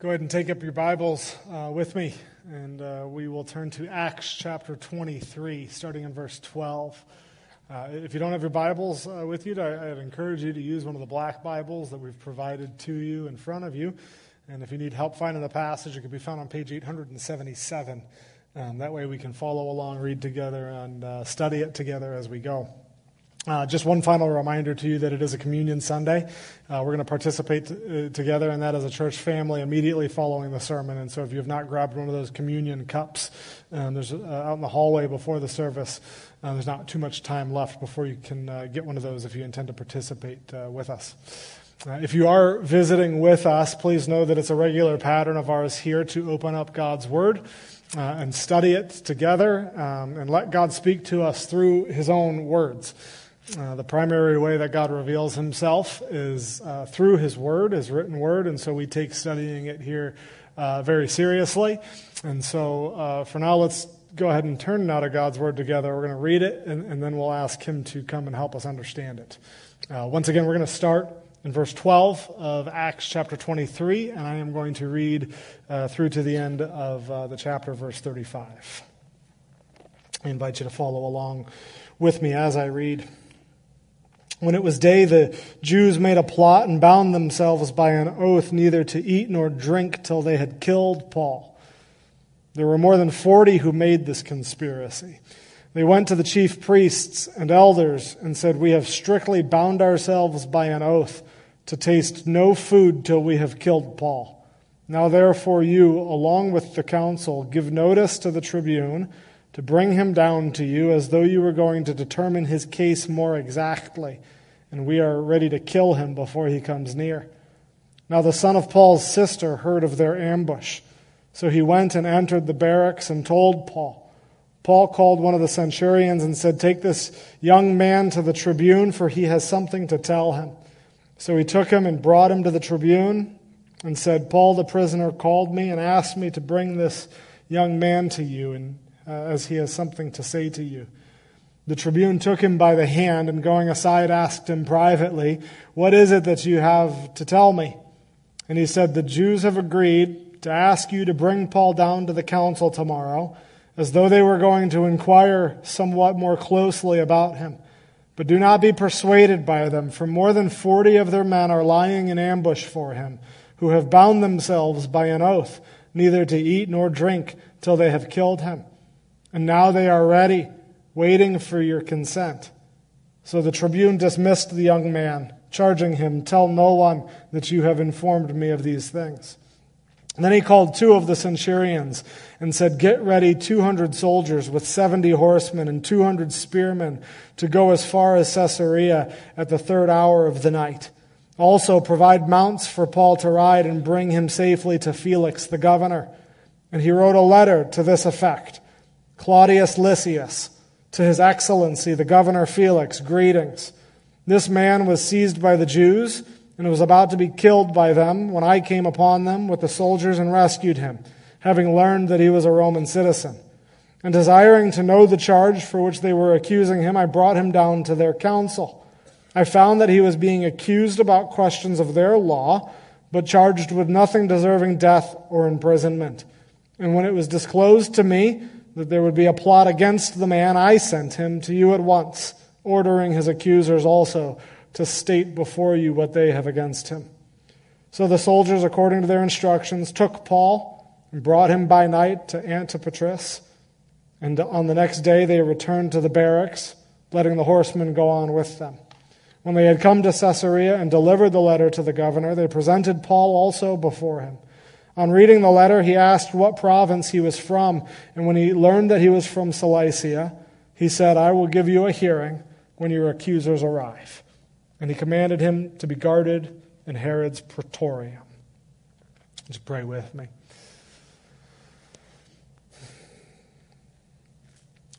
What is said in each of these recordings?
Go ahead and take up your Bibles uh, with me, and uh, we will turn to Acts chapter 23, starting in verse 12. Uh, if you don't have your Bibles uh, with you, I, I'd encourage you to use one of the black Bibles that we've provided to you in front of you. And if you need help finding the passage, it can be found on page 877. Um, that way we can follow along, read together, and uh, study it together as we go. Uh, just one final reminder to you that it is a communion Sunday. Uh, we're going to participate t- uh, together in that as a church family immediately following the sermon. And so, if you have not grabbed one of those communion cups, um, there's uh, out in the hallway before the service. Uh, there's not too much time left before you can uh, get one of those if you intend to participate with us. if you are visiting with us, please know that it's a regular pattern of ours here to open up God's Word. and study it together um, and let God speak to us through His own words. Uh, the primary way that God reveals himself is uh, through his word, his written word, and so we take studying it here uh, very seriously. And so uh, for now, let's go ahead and turn now to God's word together. We're going to read it, and, and, then we'll ask him to come and help us understand it. Uh, once again, we're going to start in verse 12 of Acts chapter 23, and I am going to read through to the end of the chapter, verse 35. I invite you to follow along with me as I read. When it was day, the Jews made a plot and bound themselves by an oath neither to eat nor drink till they had killed Paul. There were more than forty who made this conspiracy. They went to the chief priests and elders and said, We have strictly bound ourselves by an oath to taste no food till we have killed Paul. Now, therefore, you, along with the council, give notice to the tribune to bring him down to you as though you were going to determine his case more exactly, and we are ready to kill him before he comes near. Now the son of Paul's sister heard of their ambush, so he went and entered the barracks and told Paul. Paul called one of the centurions and said, Take this young man to the tribune, for he has something to tell him. So he took him and brought him to the tribune and said, Paul the prisoner called me and asked me to bring this young man to you. And uh, as he has something to say to you. The tribune took him by the hand and going aside asked him privately, What is it that you have to tell me? And he said, The Jews have agreed to ask you to bring Paul down to the council tomorrow, as though they were going to inquire somewhat more closely about him. But do not be persuaded by them, for more than forty of their men are lying in ambush for him, who have bound themselves by an oath, neither to eat nor drink till they have killed him. And now they are ready, waiting for your consent. So the tribune dismissed the young man, charging him, Tell no one that you have informed me of these things. And then he called two of the centurions and said, Get ready 200 soldiers with 70 horsemen and 200 spearmen to go as far as Caesarea at the third hour of the night. Also, provide mounts for Paul to ride and bring him safely to Felix the governor. And he wrote a letter to this effect. Claudius Lysias, to his excellency, the governor Felix, greetings. This man was seized by the Jews and was about to be killed by them when I came upon them with the soldiers and rescued him, having learned that he was a Roman citizen. And desiring to know the charge for which they were accusing him, I brought him down to their council. I found that he was being accused about questions of their law, but charged with nothing deserving death or imprisonment. And when it was disclosed to me, that there would be a plot against the man, I sent him to you at once, ordering his accusers also to state before you what they have against him. So the soldiers, according to their instructions, took Paul and brought him by night to Antipatris. And on the next day they returned to the barracks, letting the horsemen go on with them. When they had come to Caesarea and delivered the letter to the governor, they presented Paul also before him. On reading the letter, he asked what province he was from, and when he learned that he was from Cilicia, he said, I will give you a hearing when your accusers arrive. And he commanded him to be guarded in Herod's praetorium. Just pray with me.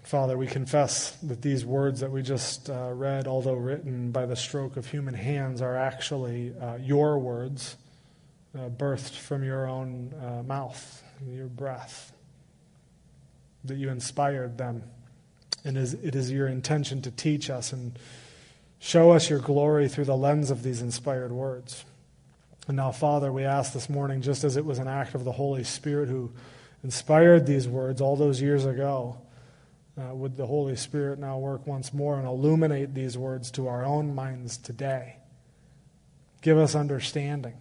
Father, we confess that these words that we just uh, read, although written by the stroke of human hands, are actually uh, your words uh, birthed from your own uh, mouth, your breath, that you inspired them. And it is your intention to teach us and show us your glory through the lens of these inspired words. And now, Father, we ask this morning, just as it was an act of the Holy Spirit who inspired these words all those years ago, uh, would the Holy Spirit now work once more and illuminate these words to our own minds today? Give us understanding.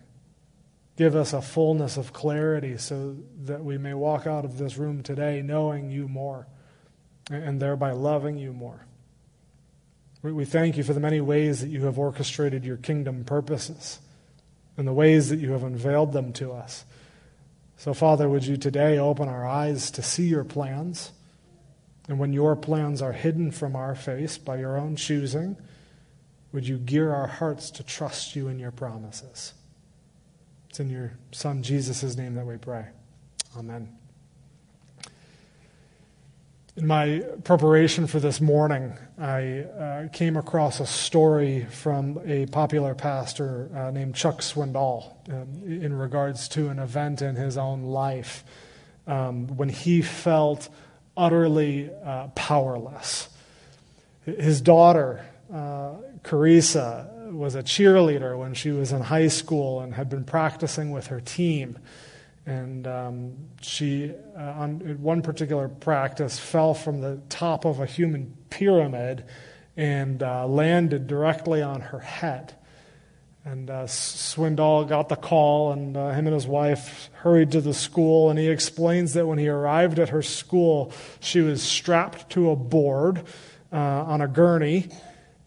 Give us a fullness of clarity so that we may walk out of this room today knowing you more and thereby loving you more. We thank you for the many ways that you have orchestrated your kingdom purposes and the ways that you have unveiled them to us. So, Father, would you today open our eyes to see your plans? And when your plans are hidden from our face by your own choosing, would you gear our hearts to trust you in your promises? It's in your Son Jesus' name that we pray. Amen. In my preparation for this morning, I uh, came across a story from a popular pastor uh, named Chuck Swindoll um, in regards to an event in his own life um, when he felt utterly uh, powerless. His daughter, uh, Charissa, was a cheerleader when she was in high school and had been practicing with her team. And um, she, uh, on one particular practice, fell from the top of a human pyramid and uh, landed directly on her head. And uh, Swindoll got the call, and uh, him and his wife hurried to the school. And he explains that when he arrived at her school, she was strapped to a board uh, on a gurney.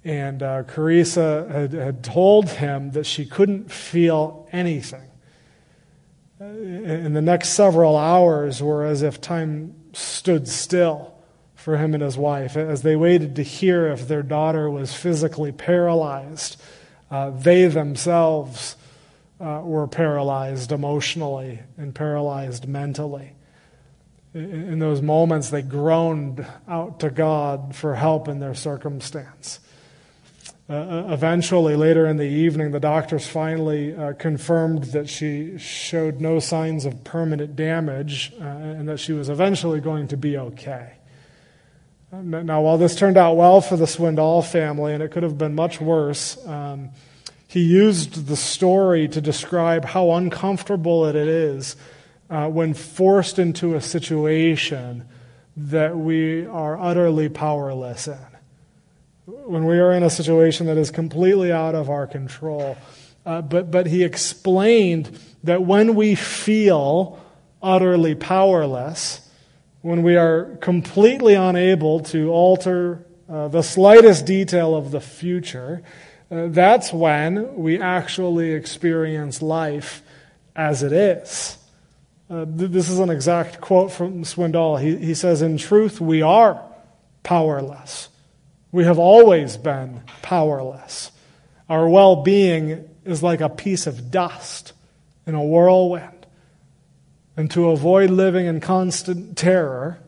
And uh, Charissa had, had told him that she couldn't feel anything in the next several hours were as if time stood still for him and his wife as they waited to hear if their daughter was physically paralyzed. Uh, they themselves uh, were paralyzed emotionally and paralyzed mentally. In, in those moments, they groaned out to God for help in their circumstance. Uh, uh, eventually, later in the evening, the doctors finally uh, confirmed that she showed no signs of permanent damage uh, and that she was eventually going to be okay. Now, while this turned out well for the Swindoll family, and it could have been much worse, um, he used the story to describe how uncomfortable it is uh, when forced into a situation that we are utterly powerless in when we are in a situation that is completely out of our control. Uh, but, but he explained that when we feel utterly powerless, when we are completely unable to alter uh, the slightest detail of the future, uh, that's when we actually experience life as it is. Uh, th- this is an exact quote from Swindoll. He, he says, In truth, we are powerless. We have always been powerless. Our well being is like a piece of dust in a whirlwind. And to avoid living in constant terror,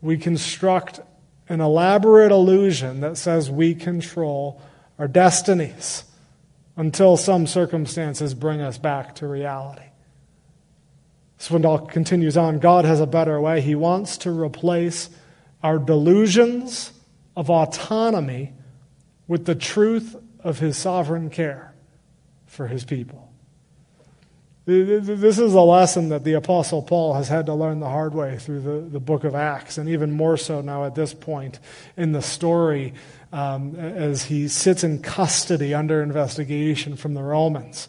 we construct an elaborate illusion that says we control our destinies until some circumstances bring us back to reality. Swindoll continues on God has a better way. He wants to replace our delusions of autonomy with the truth of his sovereign care for his people. This is a lesson that the Apostle Paul has had to learn the hard way through the, the book of Acts, and even more so now at this point in the story um, as he sits in custody under investigation from the Romans.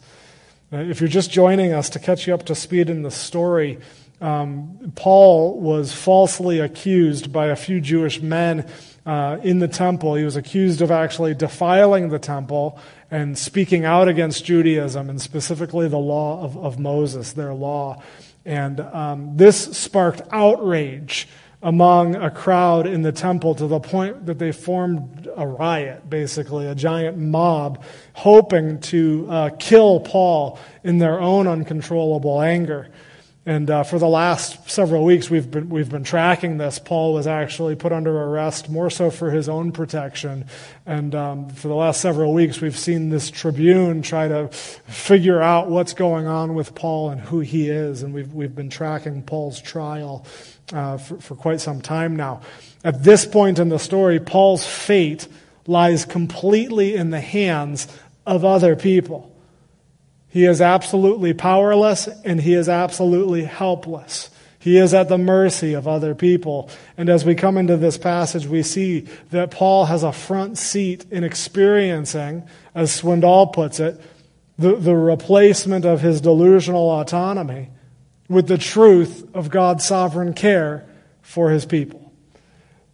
Uh, if you're just joining us to catch you up to speed in the story, um, Paul was falsely accused by a few Jewish men uh, in the temple. He was accused of actually defiling the temple and speaking out against Judaism and specifically the law of, of Moses, their law. And um, this sparked outrage among a crowd in the temple to the point that they formed a riot, basically, a giant mob, hoping to uh, kill Paul in their own uncontrollable anger. And uh, for the last several weeks, we've been, we've been tracking this. Paul was actually put under arrest, more so for his own protection. And um, for the last several weeks, we've seen this tribune try to figure out what's going on with Paul and who he is. And we've, we've been tracking Paul's trial uh, for, for quite some time now. At this point in the story, Paul's fate lies completely in the hands of other people. He is absolutely powerless and he is absolutely helpless. He is at the mercy of other people. And as we come into this passage, we see that Paul has a front seat in experiencing, as Swindoll puts it, the, the replacement of his delusional autonomy with the truth of God's sovereign care for his people.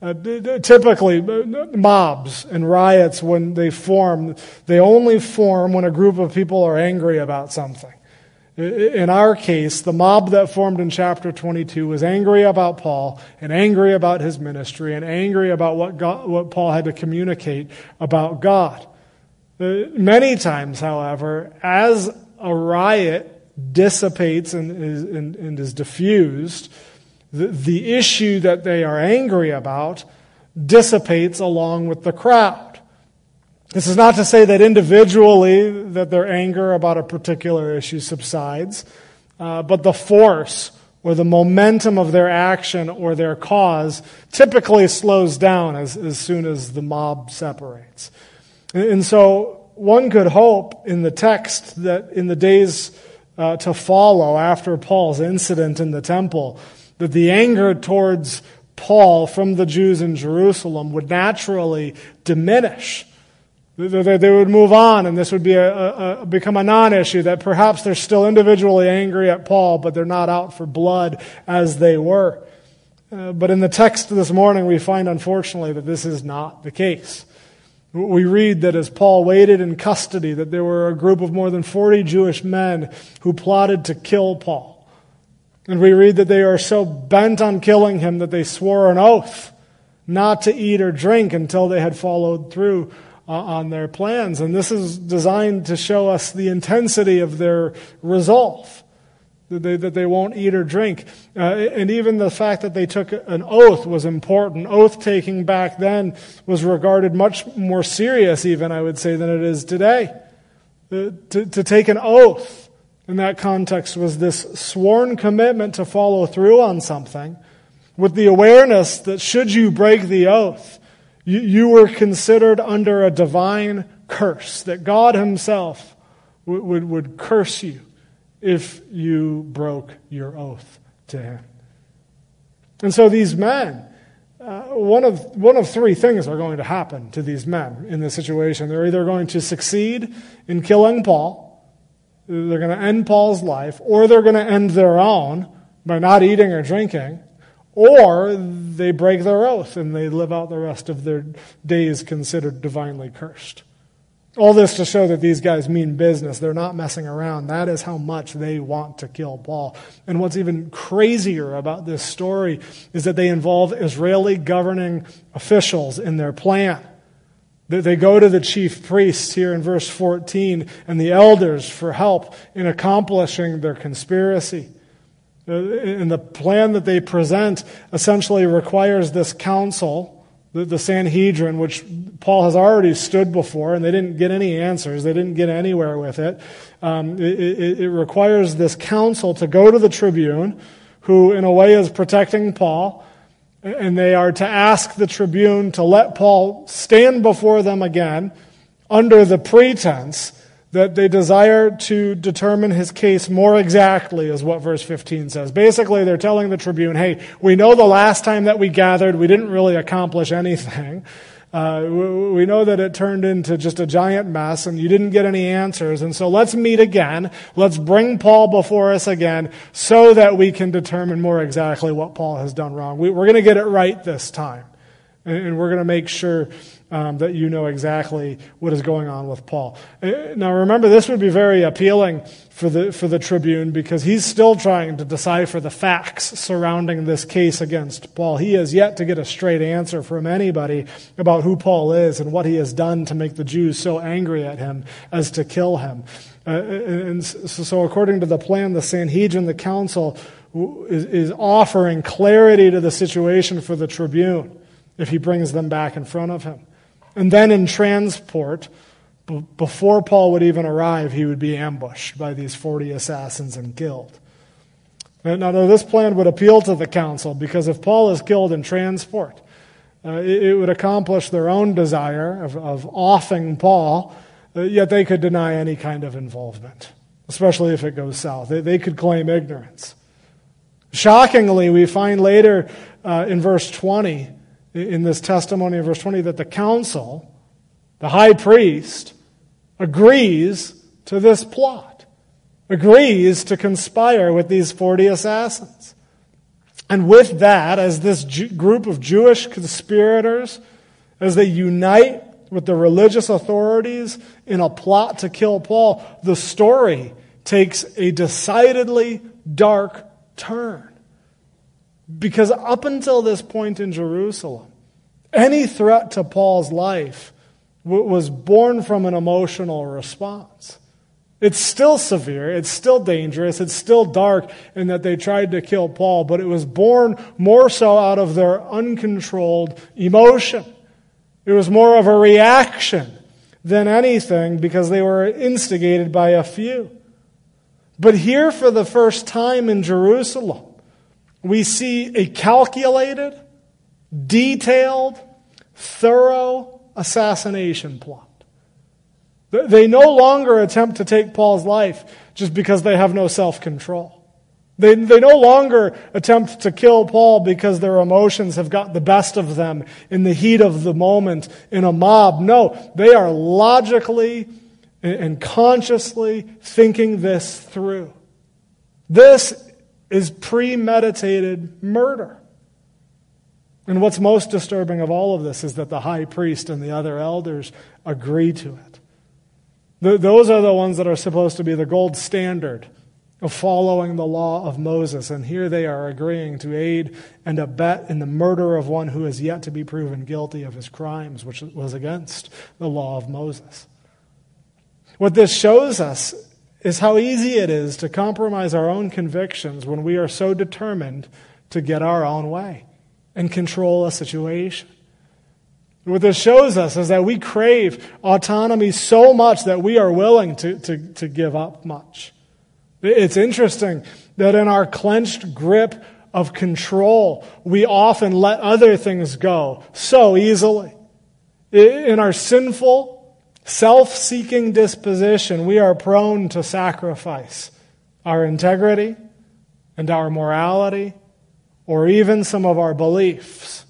Uh, typically, mobs and riots, when they form, they only form when a group of people are angry about something. In our case, the mob that formed in chapter 22 was angry about Paul and angry about his ministry and angry about what, God, what Paul had to communicate about God. Uh, many times, however, as a riot dissipates and is, and, and is diffused, the, the issue that they are angry about dissipates along with the crowd. This is not to say that individually that their anger about a particular issue subsides, uh, but the force or the momentum of their action or their cause typically slows down as, as soon as the mob separates. And, and so one could hope in the text that in the days uh, to follow after Paul's incident in the temple, that the anger towards Paul from the Jews in Jerusalem would naturally diminish. They would move on, and this would be a, a, become a non issue. That perhaps they're still individually angry at Paul, but they're not out for blood as they were. Uh, but in the text this morning, we find, unfortunately, that this is not the case. We read that as Paul waited in custody, that there were a group of more than 40 Jewish men who plotted to kill Paul. And we read that they are so bent on killing him that they swore an oath not to eat or drink until they had followed through uh, on their plans. And this is designed to show us the intensity of their resolve. That they, that they won't eat or drink. Uh, and even the fact that they took an oath was important. Oath taking back then was regarded much more serious, even, I would say, than it is today. Uh, to, to take an oath in that context was this sworn commitment to follow through on something with the awareness that should you break the oath, you, you were considered under a divine curse, that God Himself would, would, would curse you if you broke your oath to Him. And so these men, uh, one, of, one of three things are going to happen to these men in this situation. They're either going to succeed in killing Paul, they're going to end Paul's life, or they're going to end their own by not eating or drinking, or they break their oath and they live out the rest of their days considered divinely cursed. All this to show that these guys mean business. They're not messing around. That is how much they want to kill Paul. And what's even crazier about this story is that they involve Israeli governing officials in their plan. They go to the chief priests here in verse 14 and the elders for help in accomplishing their conspiracy. Uh, and the plan that they present essentially requires this council, the Sanhedrin, which Paul has already stood before, and they didn't get any answers. They didn't get anywhere with it. Um, it, it, it requires this council to go to the tribune, who in a way is protecting Paul and they are to ask the tribune to let Paul stand before them again under the pretense that they desire to determine his case more exactly, is what verse 15 says. Basically, they're telling the tribune, hey, we know the last time that we gathered, we didn't really accomplish anything. Uh, we know that it turned into just a giant mess and you didn't get any answers. And so let's meet again. Let's bring Paul before us again so that we can determine more exactly what Paul has done wrong. We, are going to get it right this time. And, we're going to make sure um, that you know exactly what is going on with Paul. Uh, now, remember, this would be very appealing for the, for the tribune because he's still trying to decipher the facts surrounding this case against Paul. He has yet to get a straight answer from anybody about who Paul is and what he has done to make the Jews so angry at him as to kill him. Uh, and so, so, according to the plan, the Sanhedrin, the council, is, is offering clarity to the situation for the tribune if he brings them back in front of him. And then in transport, b- before Paul would even arrive, he would be ambushed by these 40 assassins and killed. Now, this plan would appeal to the council because if Paul is killed in transport, uh, it, it, would accomplish their own desire of, of offing Paul, uh, yet they could deny any kind of involvement. especially if it goes south. They, they could claim ignorance. Shockingly, we find later uh, in verse 20, in this testimony in verse 20, that the council, the high priest, agrees to this plot, agrees to conspire with these 40 assassins. And with that, as this group of Jewish conspirators, as they unite with the religious authorities in a plot to kill Paul, the story takes a decidedly dark turn. Because up until this point in Jerusalem, any threat to Paul's life was born from an emotional response. It's still severe, it's still dangerous, it's still dark in that they tried to kill Paul, but it was born more so out of their uncontrolled emotion. It was more of a reaction than anything because they were instigated by a few. But here, for the first time in Jerusalem, we see a calculated, detailed, thorough assassination plot. They no longer attempt to take Paul's life just because they have no self control. They, they no longer attempt to kill Paul because their emotions have got the best of them in the heat of the moment in a mob. No, they are logically and consciously thinking this through. This is premeditated murder. And what's most disturbing of all of this is that the high priest and the other elders agree to it. those are the ones that are supposed to be the gold standard of following the law of Moses. And here they are agreeing to aid and abet in the murder of one who is yet to be proven guilty of his crimes, which was against the law of Moses. What this shows us is how easy it is to compromise our own convictions when we are so determined to get our own way and control a situation. What this shows us is that we crave autonomy so much that we are willing to, to, to give up much. It's interesting that in our clenched grip of control, we often let other things go so easily. In our sinful, self seeking disposition, we are prone to sacrifice our integrity and our morality, or even some of our beliefs,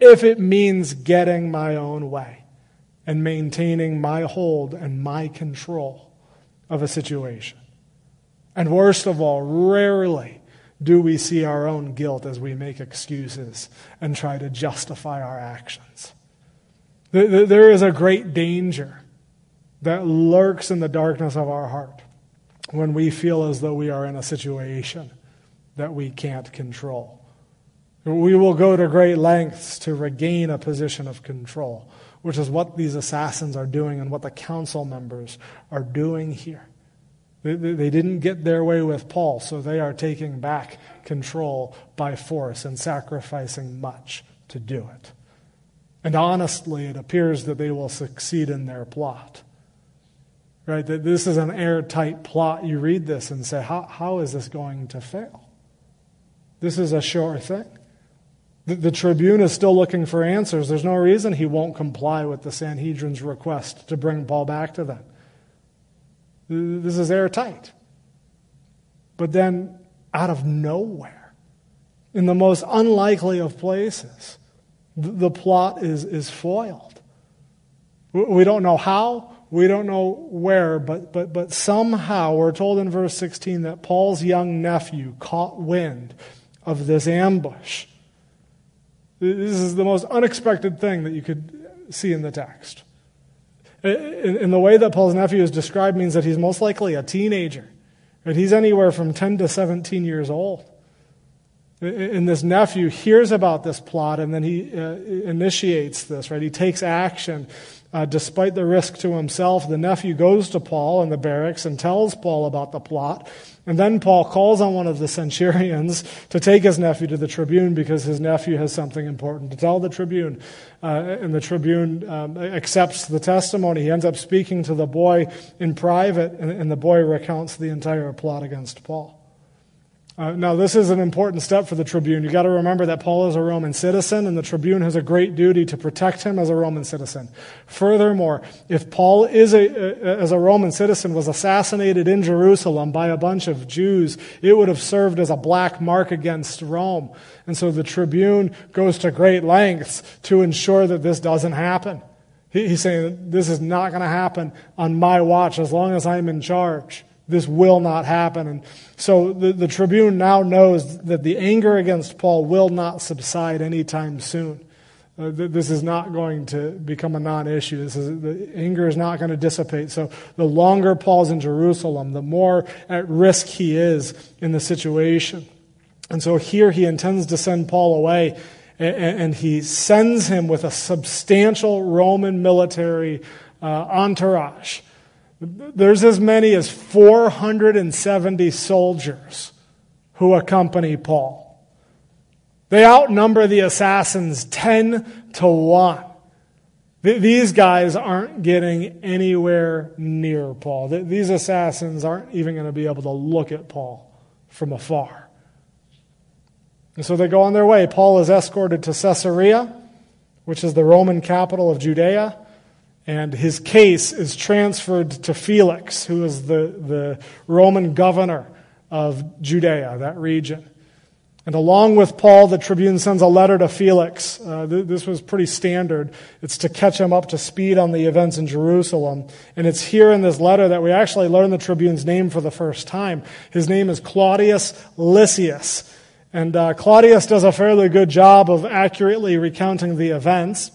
if it means getting my own way and maintaining my hold and my control of a situation. And worst of all, rarely do we see our own guilt as we make excuses and try to justify our actions. There is a great danger that lurks in the darkness of our heart when we feel as though we are in a situation that we can't control. We will go to great lengths to regain a position of control, which is what these assassins are doing and what the council members are doing here. They didn't get their way with Paul, so they are taking back control by force and sacrificing much to do it. And honestly, it appears that they will succeed in their plot right? That this is an airtight plot. You read this and say, how, how is this going to fail? This is a sure thing. The, the tribune is still looking for answers. There's no reason he won't comply with the Sanhedrin's request to bring Paul back to them. This is airtight. But then, out of nowhere, in the most unlikely of places, the, plot is, is foiled. We don't know how, we don't know where, but, but, but somehow we're told in verse 16 that Paul's young nephew caught wind of this ambush. This is the most unexpected thing that you could see in the text. In, in the way that Paul's nephew is described means that he's most likely a teenager. Right? He's anywhere from 10 to 17 years old. And this nephew hears about this plot and then he uh, initiates this, right? He takes action uh, despite the risk to himself, the nephew goes to Paul in the barracks and tells Paul about the plot. And then Paul calls on one of the centurions to take his nephew to the tribune because his nephew has something important to tell the tribune. Uh, and the tribune um, accepts the testimony. He ends up speaking to the boy in private, and, and the boy recounts the entire plot against Paul. Uh, now, this is an important step for the tribune. You've got to remember that Paul is a Roman citizen, and the tribune has a great duty to protect him as a Roman citizen. Furthermore, if Paul is a, as a Roman citizen was assassinated in Jerusalem by a bunch of Jews, it would have served as a black mark against Rome. And so the tribune goes to great lengths to ensure that this doesn't happen. He, he's saying, This is not going to happen on my watch as long as I'm in charge. This will not happen. And so the, the tribune now knows that the anger against Paul will not subside anytime soon. Uh, this is not going to become a non-issue. This is, the anger is not going to dissipate. So the longer Paul's in Jerusalem, the more at risk he is in the situation. And so here he intends to send Paul away, and, and he sends him with a substantial Roman military uh, entourage. There's as many as 470 soldiers who accompany Paul. They outnumber the assassins 10 to 1. These guys aren't getting anywhere near Paul. These assassins aren't even going to be able to look at Paul from afar. And so they go on their way. Paul is escorted to Caesarea, which is the Roman capital of Judea and his case is transferred to Felix, who is the, the Roman governor of Judea, that region. And along with Paul, the tribune sends a letter to Felix. Uh, th- this was pretty standard. It's to catch him up to speed on the events in Jerusalem. And it's here in this letter that we actually learn the tribune's name for the first time. His name is Claudius Lysias. And uh, Claudius does a fairly good job of accurately recounting the events.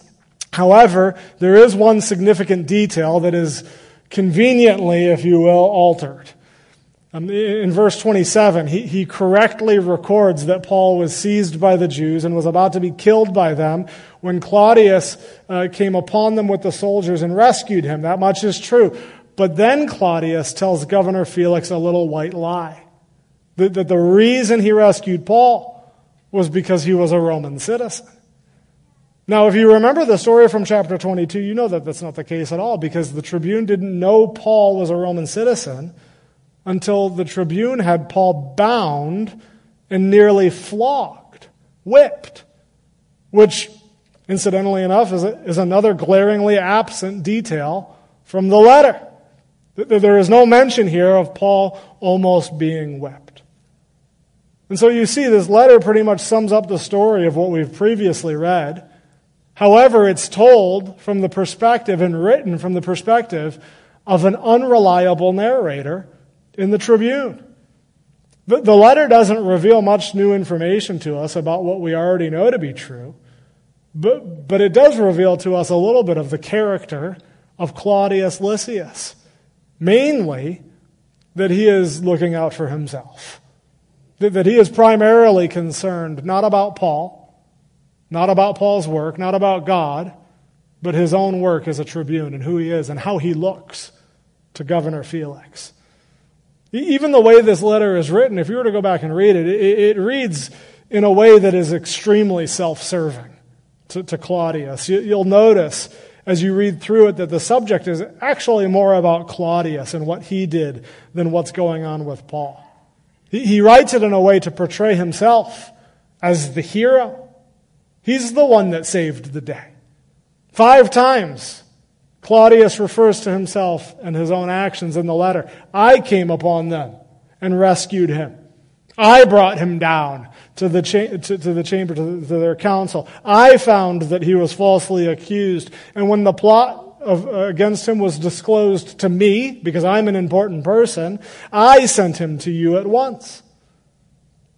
However, there is one significant detail that is conveniently, if you will, altered. Um, in verse 27, he, he correctly records that Paul was seized by the Jews and was about to be killed by them when Claudius uh, came upon them with the soldiers and rescued him. That much is true. But then Claudius tells Governor Felix a little white lie that, that the reason he rescued Paul was because he was a Roman citizen. Now, if you remember the story from chapter 22, you know that that's not the case at all because the tribune didn't know Paul was a Roman citizen until the tribune had Paul bound and nearly flogged, whipped, which, incidentally enough, is, a, is another glaringly absent detail from the letter. There is no mention here of Paul almost being whipped. And so you see, this letter pretty much sums up the story of what we've previously read. However, it's told from the perspective and written from the perspective of an unreliable narrator in the Tribune. The, letter doesn't reveal much new information to us about what we already know to be true, but, but it does reveal to us a little bit of the character of Claudius Lysias. Mainly, that he is looking out for himself. That, that he is primarily concerned not about Paul, not about Paul's work, not about God, but his own work as a tribune and who he is and how he looks to Governor Felix. Even the way this letter is written, if you were to go back and read it, it, it reads in a way that is extremely self serving to, to Claudius. You, you'll notice as you read through it that the subject is actually more about Claudius and what he did than what's going on with Paul. He, he writes it in a way to portray himself as the hero He's the one that saved the day. Five times, Claudius refers to himself and his own actions in the letter. I came upon them and rescued him. I brought him down to the, cha- to, to, the chamber, to, the, to, their council. I found that he was falsely accused. And when the plot of, uh, against him was disclosed to me, because I'm an important person, I sent him to you at once.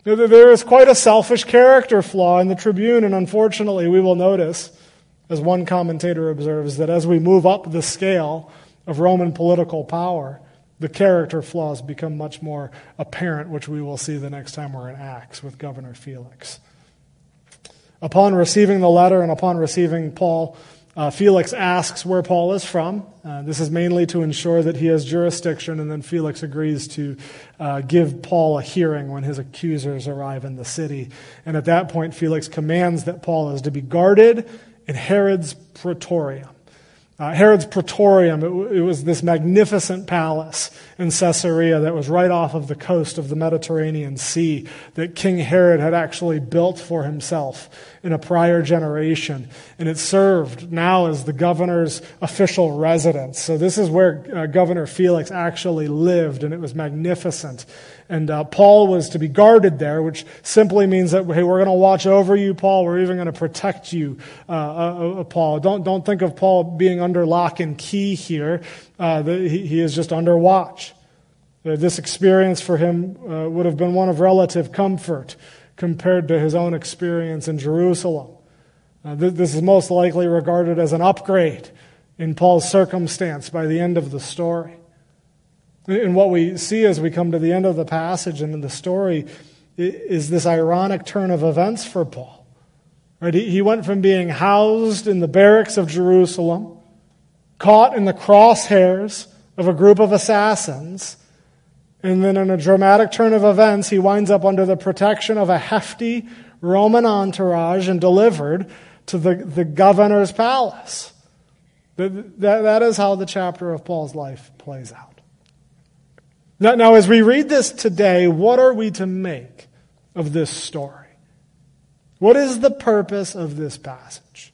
There is quite a selfish character flaw in the Tribune, and unfortunately, we will notice, as one commentator observes, that as we move up the scale of Roman political power, the character flaws become much more apparent, which we will see the next time we're in Acts with Governor Felix. Upon receiving the letter and upon receiving Paul, uh, Felix asks where Paul is from. Uh, this is mainly to ensure that he has jurisdiction, and then Felix agrees to uh, give Paul a hearing when his accusers arrive in the city. And at that point, Felix commands that Paul is to be guarded in Herod's praetorium. Uh, Herod's Praetorium, it, it, was this magnificent palace in Caesarea that was right off of the coast of the Mediterranean Sea that King Herod had actually built for himself in a prior generation. And it served now as the governor's official residence. So this is where uh, Governor Felix actually lived, and it was magnificent. And uh, Paul was to be guarded there, which simply means that, hey, we're going to watch over you, Paul. We're even going to protect you, uh, uh, uh, Paul. Don't, don't think of Paul being under lock and key here. Uh, the, he, he, is just under watch. Uh, this experience for him would have been one of relative comfort compared to his own experience in Jerusalem. Th- this is most likely regarded as an upgrade in Paul's circumstance by the end of the story. And what we see as we come to the end of the passage and in the story is this ironic turn of events for Paul. Right? He went from being housed in the barracks of Jerusalem, caught in the crosshairs of a group of assassins, and then in a dramatic turn of events, he winds up under the protection of a hefty Roman entourage and delivered to the, the governor's palace. That, that, that is how the chapter of Paul's life plays out. Now, now, as we read this today, what are we to make of this story? What is the purpose of this passage?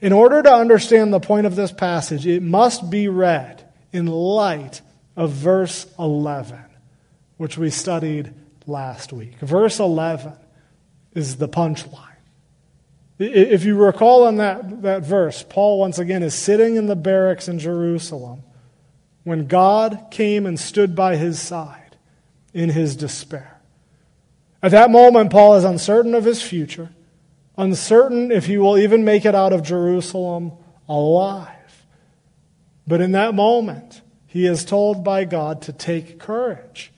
In order to understand the point of this passage, it must be read in light of verse 11, which we studied last week. Verse 11 is the punchline. If you recall in that, that verse, Paul once again is sitting in the barracks in Jerusalem when God came and stood by his side in his despair. At that moment, Paul is uncertain of his future, uncertain if he will even make it out of Jerusalem alive. But in that moment, he is told by God to take courage.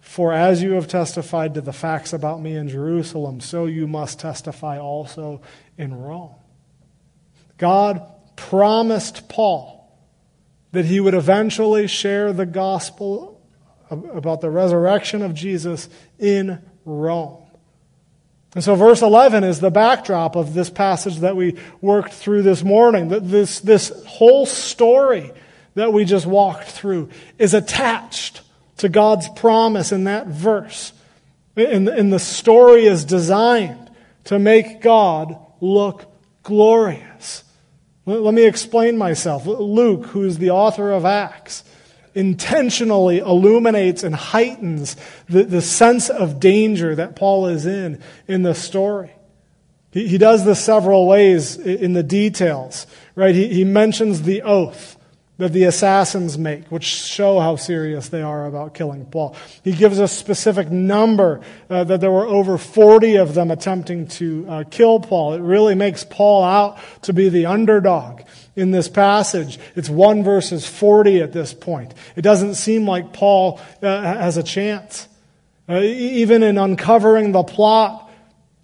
For as you have testified to the facts about me in Jerusalem, so you must testify also in Rome. God promised Paul that he would eventually share the gospel about the resurrection of Jesus in Rome. And so, verse 11 is the backdrop of this passage that we worked through this morning. This, this whole story that we just walked through is attached to God's promise in that verse. And, and the story is designed to make God look glorious. Let me explain myself. Luke, who's the author of Acts, intentionally illuminates and heightens the, the sense of danger that Paul is in in the story. He, he does this several ways in the details, right? He, he mentions the oath that the assassins make, which show how serious they are about killing Paul. He gives a specific number uh, that there were over 40 of them attempting to uh, kill Paul. It really makes Paul out to be the underdog in this passage. It's 1 verses 40 at this point. It doesn't seem like Paul uh, has a chance. Uh, even in uncovering the plot,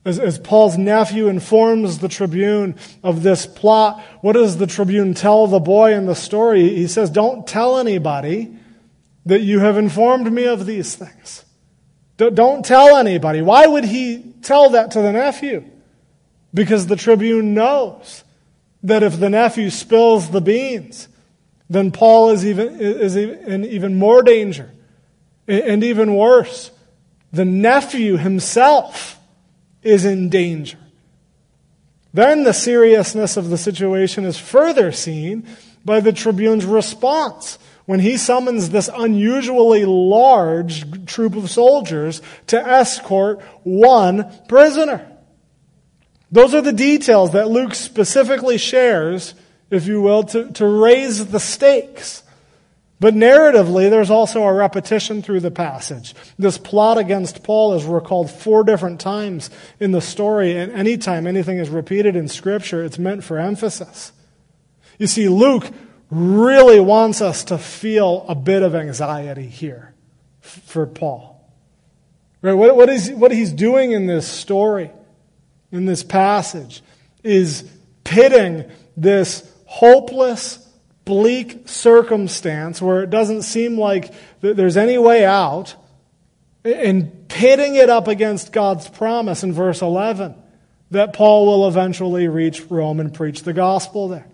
as, as, Paul's nephew informs the tribune of this plot, what does the tribune tell the boy in the story? He says, Don't tell anybody that you have informed me of these things. Don't tell anybody. Why would he tell that to the nephew? Because the tribune knows that if the nephew spills the beans, then Paul is, even, is in even more danger. And even worse, the nephew himself is in danger. Then the seriousness of the situation is further seen by the tribune's response when he summons this unusually large troop of soldiers to escort one prisoner. Those are the details that Luke specifically shares, if you will, to, to raise the stakes. But narratively, there's also a repetition through the passage. This plot against Paul is recalled four different times in the story, and anytime anything is repeated in Scripture, it's meant for emphasis. You see, Luke really wants us to feel a bit of anxiety here for Paul. Right? What, what, is, what he's doing in this story, in this passage, is pitting this hopeless, bleak circumstance where it doesn't seem like there's any way out, and pitting it up against God's promise in verse 11 that Paul will eventually reach Rome and preach the gospel there.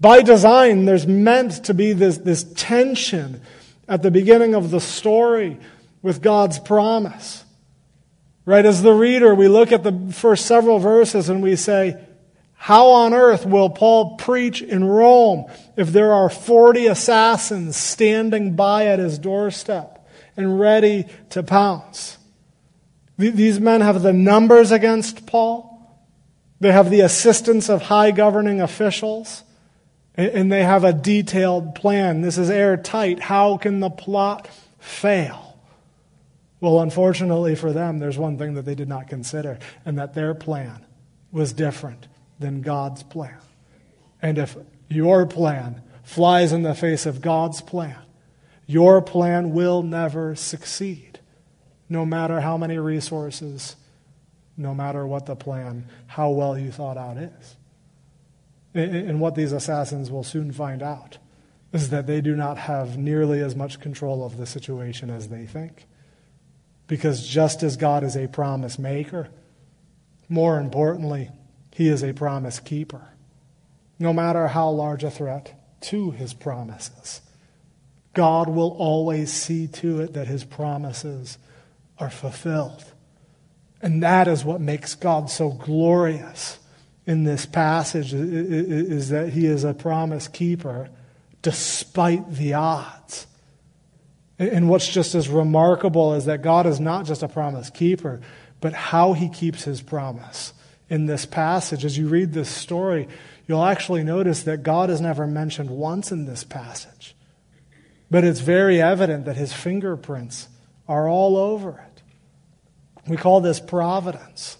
By design, there's meant to be this, this tension at the beginning of the story with God's promise. Right? As the reader, we look at the first several verses and we say, how on earth will Paul preach in Rome if there are 40 assassins standing by at his doorstep and ready to pounce? These men have the numbers against Paul. They have the assistance of high governing officials. And they have a detailed plan. This is airtight. How can the plot fail? Well, unfortunately for them, there's one thing that they did not consider, and that their plan was different than God's plan. And if your plan flies in the face of God's plan, your plan will never succeed, no matter how many resources, no matter what the plan, how well you thought out is. And what these assassins will soon find out is that they do not have nearly as much control of the situation as they think. Because just as God is a promise maker, more importantly, he is a promise keeper, no matter how large a threat to his promises. God will always see to it that his promises are fulfilled. And that is what makes God so glorious in this passage is that he is a promise keeper despite the odds. And what's just as remarkable is that God is not just a promise keeper, but how he keeps his promise in this passage. As you read this story, you'll actually notice that God is never mentioned once in this passage. But it's very evident that his fingerprints are all over it. We call this providence.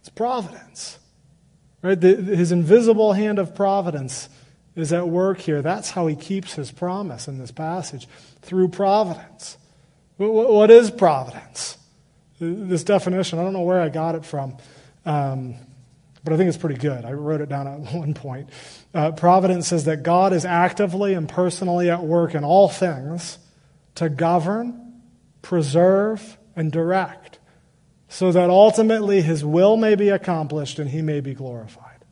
It's providence. Right? The, his invisible hand of providence is at work here. That's how he keeps his promise in this passage through providence. What is providence? This definition, I don't know where I got it from. Um, but I think it's pretty good. I wrote it down at one point. Uh, Providence says that God is actively and personally at work in all things to govern, preserve, and direct, so that ultimately his will may be accomplished and he may be glorified.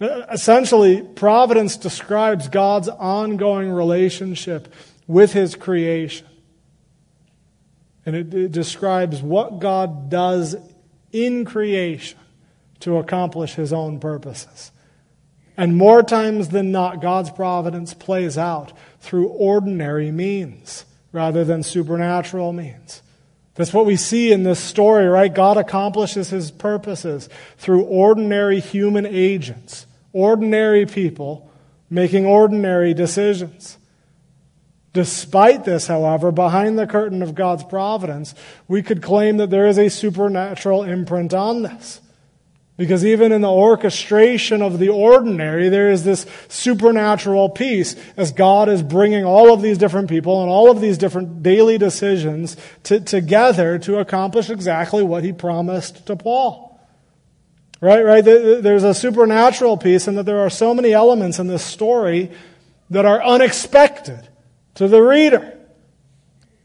Uh, essentially, providence describes God's ongoing relationship with his creation. And it, it describes what God does in creation to accomplish his own purposes. And more times than not, God's providence plays out through ordinary means rather than supernatural means. That's what we see in this story, right? God accomplishes his purposes through ordinary human agents, ordinary people making ordinary decisions. Despite this, however, behind the curtain of God's providence, we could claim that there is a supernatural imprint on this. Because even in the orchestration of the ordinary, there is this supernatural piece as God is bringing all of these different people and all of these different daily decisions to, together to accomplish exactly what he promised to Paul. Right, right? There's a supernatural piece and that there are so many elements in this story that are unexpected to the reader.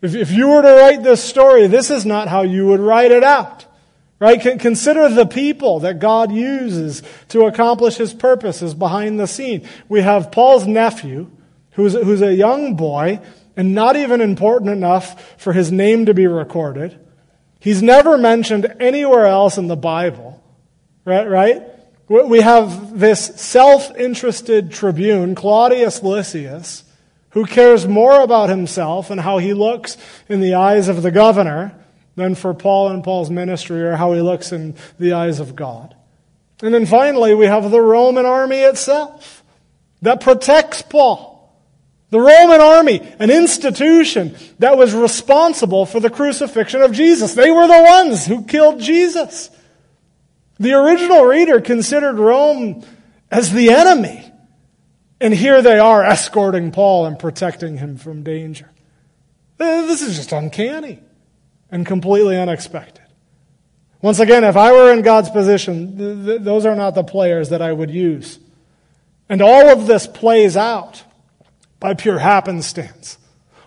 If, if you were to write this story, this is not how you would write it out. Right? Consider the people that God uses to accomplish his purposes behind the scene. We have Paul's nephew, who's, who's a young boy and not even important enough for his name to be recorded. He's never mentioned anywhere else in the Bible. Right? Right? We have this self-interested tribune, Claudius Lysias, who cares more about himself and how he looks in the eyes of the governor than for Paul and Paul's ministry or how he looks in the eyes of God. And then finally, we have the Roman army itself that protects Paul. The Roman army, an institution that was responsible for the crucifixion of Jesus. They were the ones who killed Jesus. The original reader considered Rome as the enemy. And here they are escorting Paul and protecting him from danger. This is just uncanny and completely unexpected. Once again, if I were in God's position, th- th- those are not the players that I would use. And all of this plays out by pure happenstance,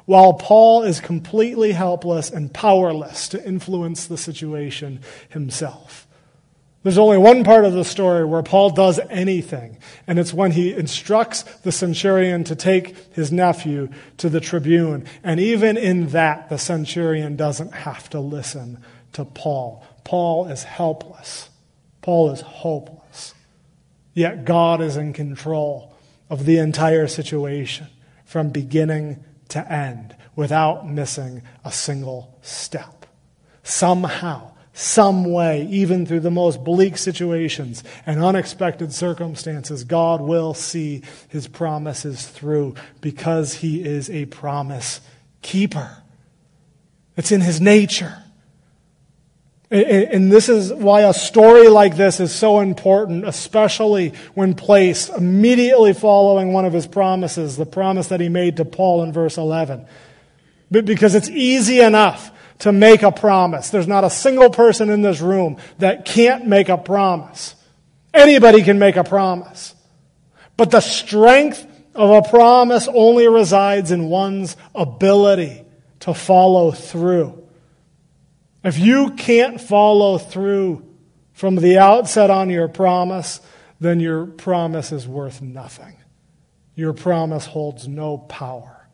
while Paul is completely helpless and powerless to influence the situation himself. There's only one part of the story where Paul does anything, and it's when he instructs the centurion to take his nephew to the tribune. And even in that, the centurion doesn't have to listen to Paul. Paul is helpless. Paul is hopeless. Yet God is in control of the entire situation from beginning to end without missing a single step. Somehow, some way, even through the most bleak situations and unexpected circumstances, God will see his promises through because he is a promise keeper. It's in his nature. And this is why a story like this is so important, especially when placed immediately following one of his promises, the promise that he made to Paul in verse 11. Because it's easy enough to make a promise. There's not a single person in this room that can't make a promise. Anybody can make a promise. But the strength of a promise only resides in one's ability to follow through. If you can't follow through from the outset on your promise, then your promise is worth nothing. Your promise holds no power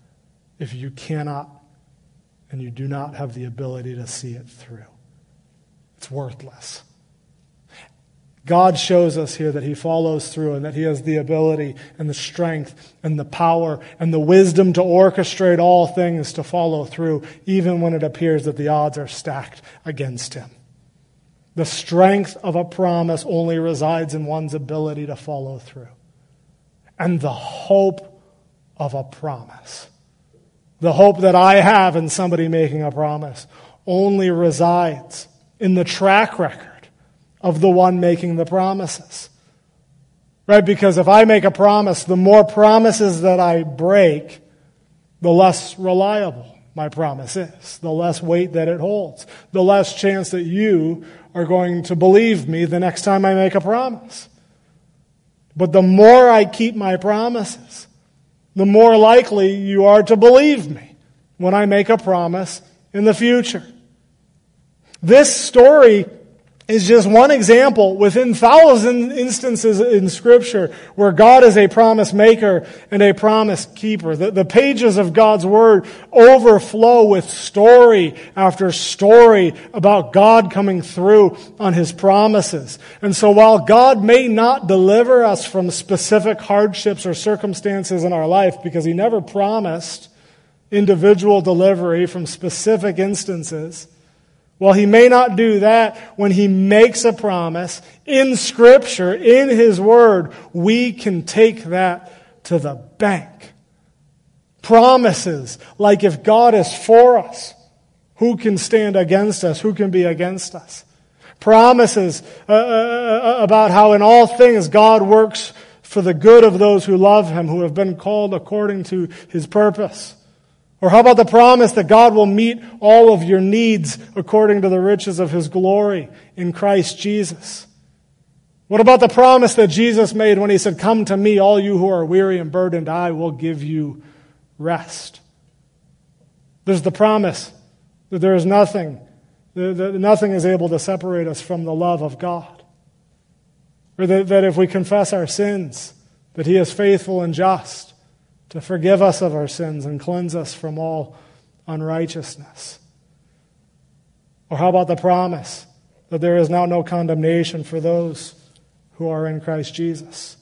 if you cannot and you do not have the ability to see it through. It's worthless. God shows us here that He follows through and that He has the ability and the strength and the power and the wisdom to orchestrate all things to follow through, even when it appears that the odds are stacked against Him. The strength of a promise only resides in one's ability to follow through. And the hope of a promise, the hope that I have in somebody making a promise, only resides in the track record of the one making the promises. Right? Because if I make a promise, the more promises that I break, the less reliable my promise is, the less weight that it holds, the less chance that you are going to believe me the next time I make a promise. But the more I keep my promises, the more likely you are to believe me when I make a promise in the future. This story is just one example within thousand instances in Scripture where God is a promise maker and a promise keeper. The, the, pages of God's Word overflow with story after story about God coming through on His promises. And so while God may not deliver us from specific hardships or circumstances in our life because He never promised individual delivery from specific instances, well, he may not do that when he makes a promise in Scripture, in his Word. We can take that to the bank. Promises, like if God is for us, who can stand against us? Who can be against us? Promises uh, uh, uh about how in all things God works for the good of those who love him, who have been called according to his purpose. Or how about the promise that God will meet all of your needs according to the riches of his glory in Christ Jesus? What about the promise that Jesus made when he said, Come to me, all you who are weary and burdened, I will give you rest? There's the promise that there is nothing, that nothing is able to separate us from the love of God. Or that, that if we confess our sins, that he is faithful and just to forgive us of our sins and cleanse us from all unrighteousness. Or how about the promise that there is now no condemnation for those who are in Christ Jesus?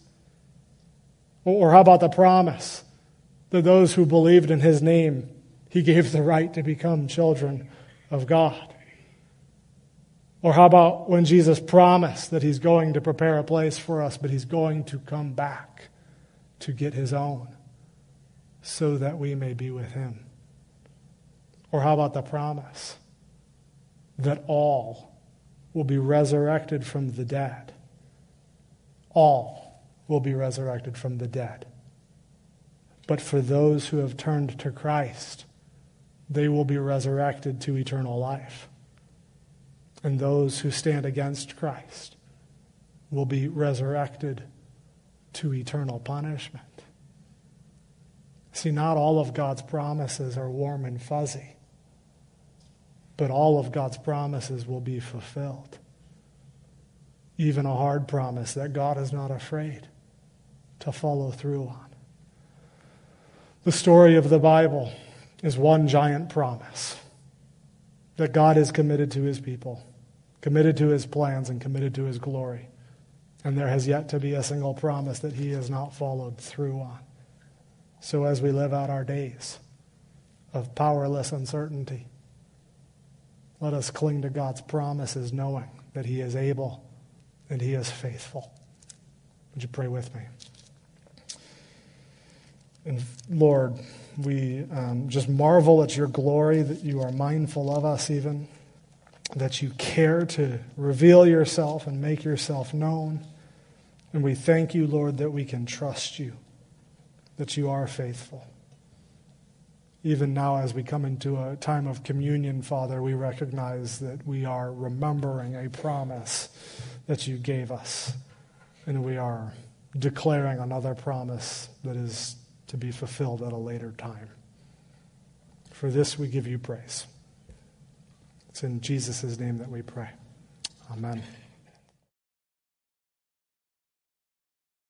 Or how about the promise that those who believed in his name, he gave the right to become children of God? Or how about when Jesus promised that he's going to prepare a place for us, but he's going to come back to get his own? So that we may be with him? Or how about the promise that all will be resurrected from the dead? All will be resurrected from the dead. But for those who have turned to Christ, they will be resurrected to eternal life. And those who stand against Christ will be resurrected to eternal punishment. See, not all of God's promises are warm and fuzzy, but all of God's promises will be fulfilled. even a hard promise that God is not afraid to follow through on. The story of the Bible is one giant promise that God is committed to his people, committed to his plans, and committed to his glory. And there has yet to be a single promise that he has not followed through on. So as we live out our days of powerless uncertainty, let us cling to God's promises, knowing that he is able and he is faithful. Would you pray with me? And Lord, we um, just marvel at your glory, that you are mindful of us, even, that you care to reveal yourself and make yourself known. And we thank you, Lord, that we can trust you, that you are faithful. Even now, as we come into a time of communion, Father, we recognize that we are remembering a promise that you gave us. And we are declaring another promise that is to be fulfilled at a later time. For this we give you praise. It's in Jesus' name that we pray. Amen.